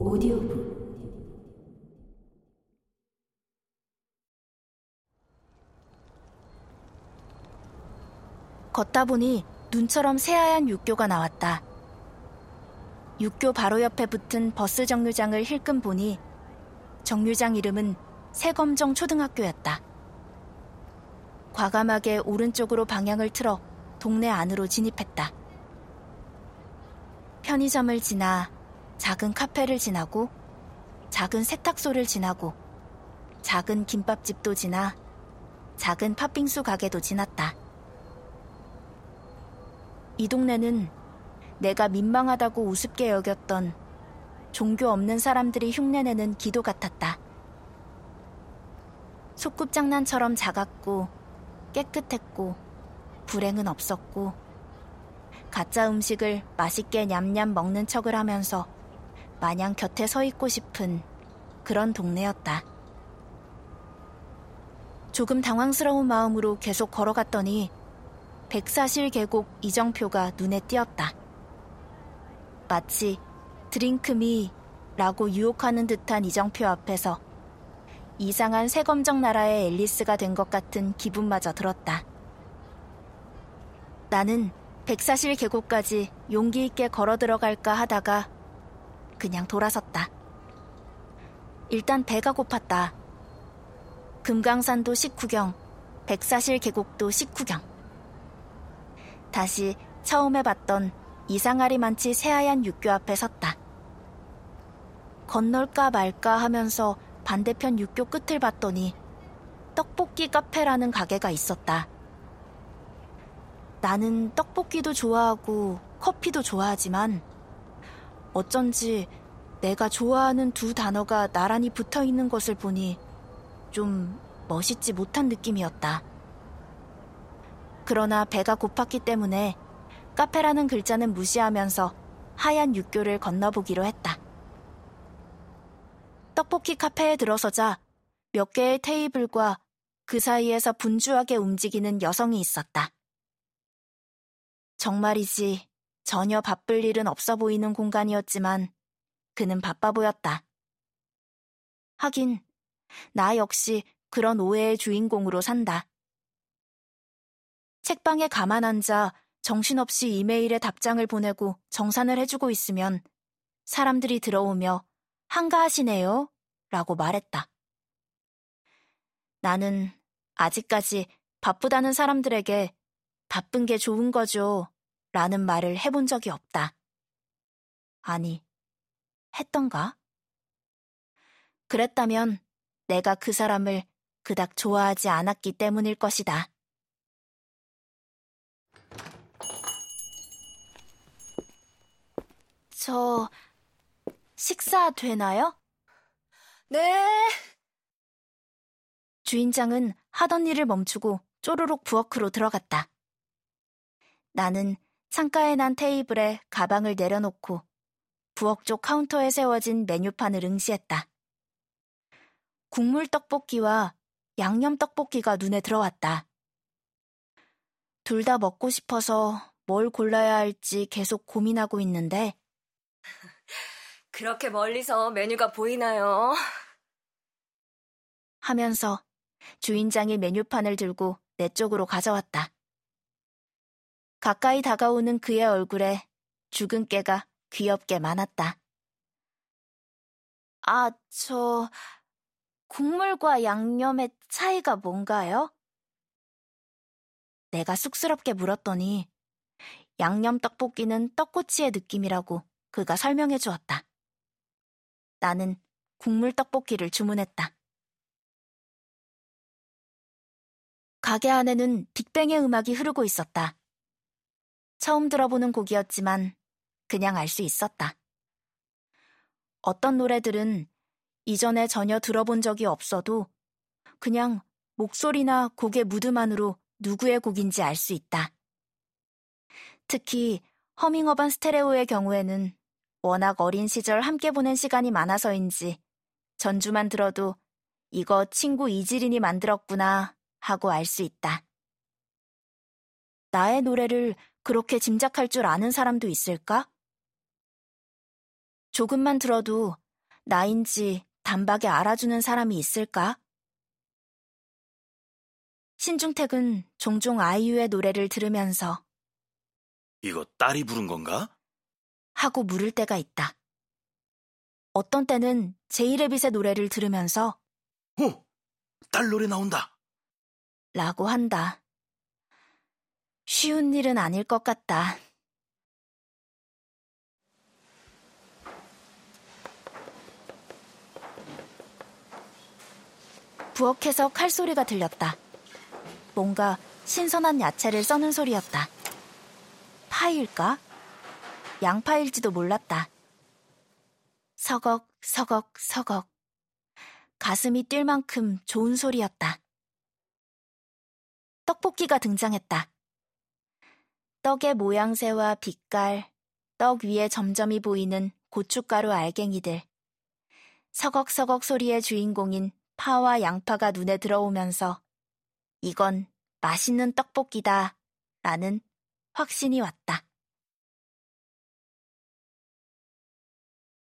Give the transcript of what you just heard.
오디오북 걷다 보니 눈처럼 새하얀 육교가 나왔다. 육교 바로 옆에 붙은 버스 정류장을 힐끔 보니 정류장 이름은 새검정 초등학교였다. 과감하게 오른쪽으로 방향을 틀어 동네 안으로 진입했다. 편의점을 지나 작은 카페를 지나고 작은 세탁소를 지나고 작은 김밥집도 지나 작은 팥빙수 가게도 지났다. 이 동네는 내가 민망하다고 우습게 여겼던 종교 없는 사람들이 흉내내는 기도 같았다. 소꿉장난처럼 작았고 깨끗했고 불행은 없었고 가짜 음식을 맛있게 냠냠 먹는 척을 하면서 마냥 곁에 서 있고 싶은 그런 동네였다. 조금 당황스러운 마음으로 계속 걸어갔더니 백사실 계곡 이정표가 눈에 띄었다. 마치 드링크미 라고 유혹하는 듯한 이정표 앞에서 이상한 새검정 나라의 앨리스가 된 것 같은 기분마저 들었다. 나는 백사실 계곡까지 용기 있게 걸어 들어갈까 하다가 그냥 돌아섰다. 일단 배가 고팠다. 금강산도 식후경, 백사실 계곡도 식후경. 다시 처음에 봤던 이상하리 많지 새하얀 육교 앞에 섰다. 건널까 말까 하면서 반대편 육교 끝을 봤더니 떡볶이 카페라는 가게가 있었다. 나는 떡볶이도 좋아하고 커피도 좋아하지만 어쩐지 내가 좋아하는 두 단어가 나란히 붙어 있는 것을 보니 좀 멋있지 못한 느낌이었다. 그러나 배가 고팠기 때문에 카페라는 글자는 무시하면서 하얀 육교를 건너보기로 했다. 떡볶이 카페에 들어서자 몇 개의 테이블과 그 사이에서 분주하게 움직이는 여성이 있었다. 정말이지 전혀 바쁠 일은 없어 보이는 공간이었지만 그는 바빠 보였다. 하긴 나 역시 그런 오해의 주인공으로 산다. 책방에 가만 앉아 정신없이 이메일에 답장을 보내고 정산을 해주고 있으면 사람들이 들어오며 한가하시네요 라고 말했다. 나는 아직까지 바쁘다는 사람들에게 바쁜 게 좋은 거죠 라는 말을 해본 적이 없다. 아니, 했던가? 그랬다면 내가 그 사람을 그닥 좋아하지 않았기 때문일 것이다. 저, 식사 되나요? 네. 주인장은 하던 일을 멈추고 쪼르륵 부엌으로 들어갔다. 나는 창가에 난 테이블에 가방을 내려놓고 부엌 쪽 카운터에 세워진 메뉴판을 응시했다. 국물 떡볶이와 양념 떡볶이가 눈에 들어왔다. 둘 다 먹고 싶어서 뭘 골라야 할지 계속 고민하고 있는데 그렇게 멀리서 메뉴가 보이나요? 하면서 주인장이 메뉴판을 들고 내 쪽으로 가져왔다. 가까이 다가오는 그의 얼굴에 죽은 깨가 귀엽게 많았다. 아, 저, 국물과 양념의 차이가 뭔가요? 내가 쑥스럽게 물었더니 양념 떡볶이는 떡꼬치의 느낌이라고 그가 설명해 주었다. 나는 국물 떡볶이를 주문했다. 가게 안에는 빅뱅의 음악이 흐르고 있었다. 처음 들어보는 곡이었지만 그냥 알 수 있었다. 어떤 노래들은 이전에 전혀 들어본 적이 없어도 그냥 목소리나 곡의 무드만으로 누구의 곡인지 알 수 있다. 특히 허밍어반 스테레오의 경우에는 워낙 어린 시절 함께 보낸 시간이 많아서인지 전주만 들어도 이거 친구 이지린이 만들었구나 하고 알 수 있다. 나의 노래를 그렇게 짐작할 줄 아는 사람도 있을까? 조금만 들어도 나인지 단박에 알아주는 사람이 있을까? 신중택은 종종 아이유의 노래를 들으면서 이거 딸이 부른 건가? 하고 물을 때가 있다. 어떤 때는 제이레빗의 노래를 들으면서 어, 딸 노래 나온다. 라고 한다. 쉬운 일은 아닐 것 같다. 부엌에서 칼소리가 들렸다. 뭔가 신선한 야채를 써는 소리였다. 파일까? 양파일지도 몰랐다. 서걱, 서걱, 서걱. 가슴이 뛸 만큼 좋은 소리였다. 떡볶이가 등장했다. 떡의 모양새와 빛깔, 떡 위에 점점이 보이는 고춧가루 알갱이들. 서걱서걱 소리의 주인공인 파와 양파가 눈에 들어오면서 이건 맛있는 떡볶이다 라는 확신이 왔다.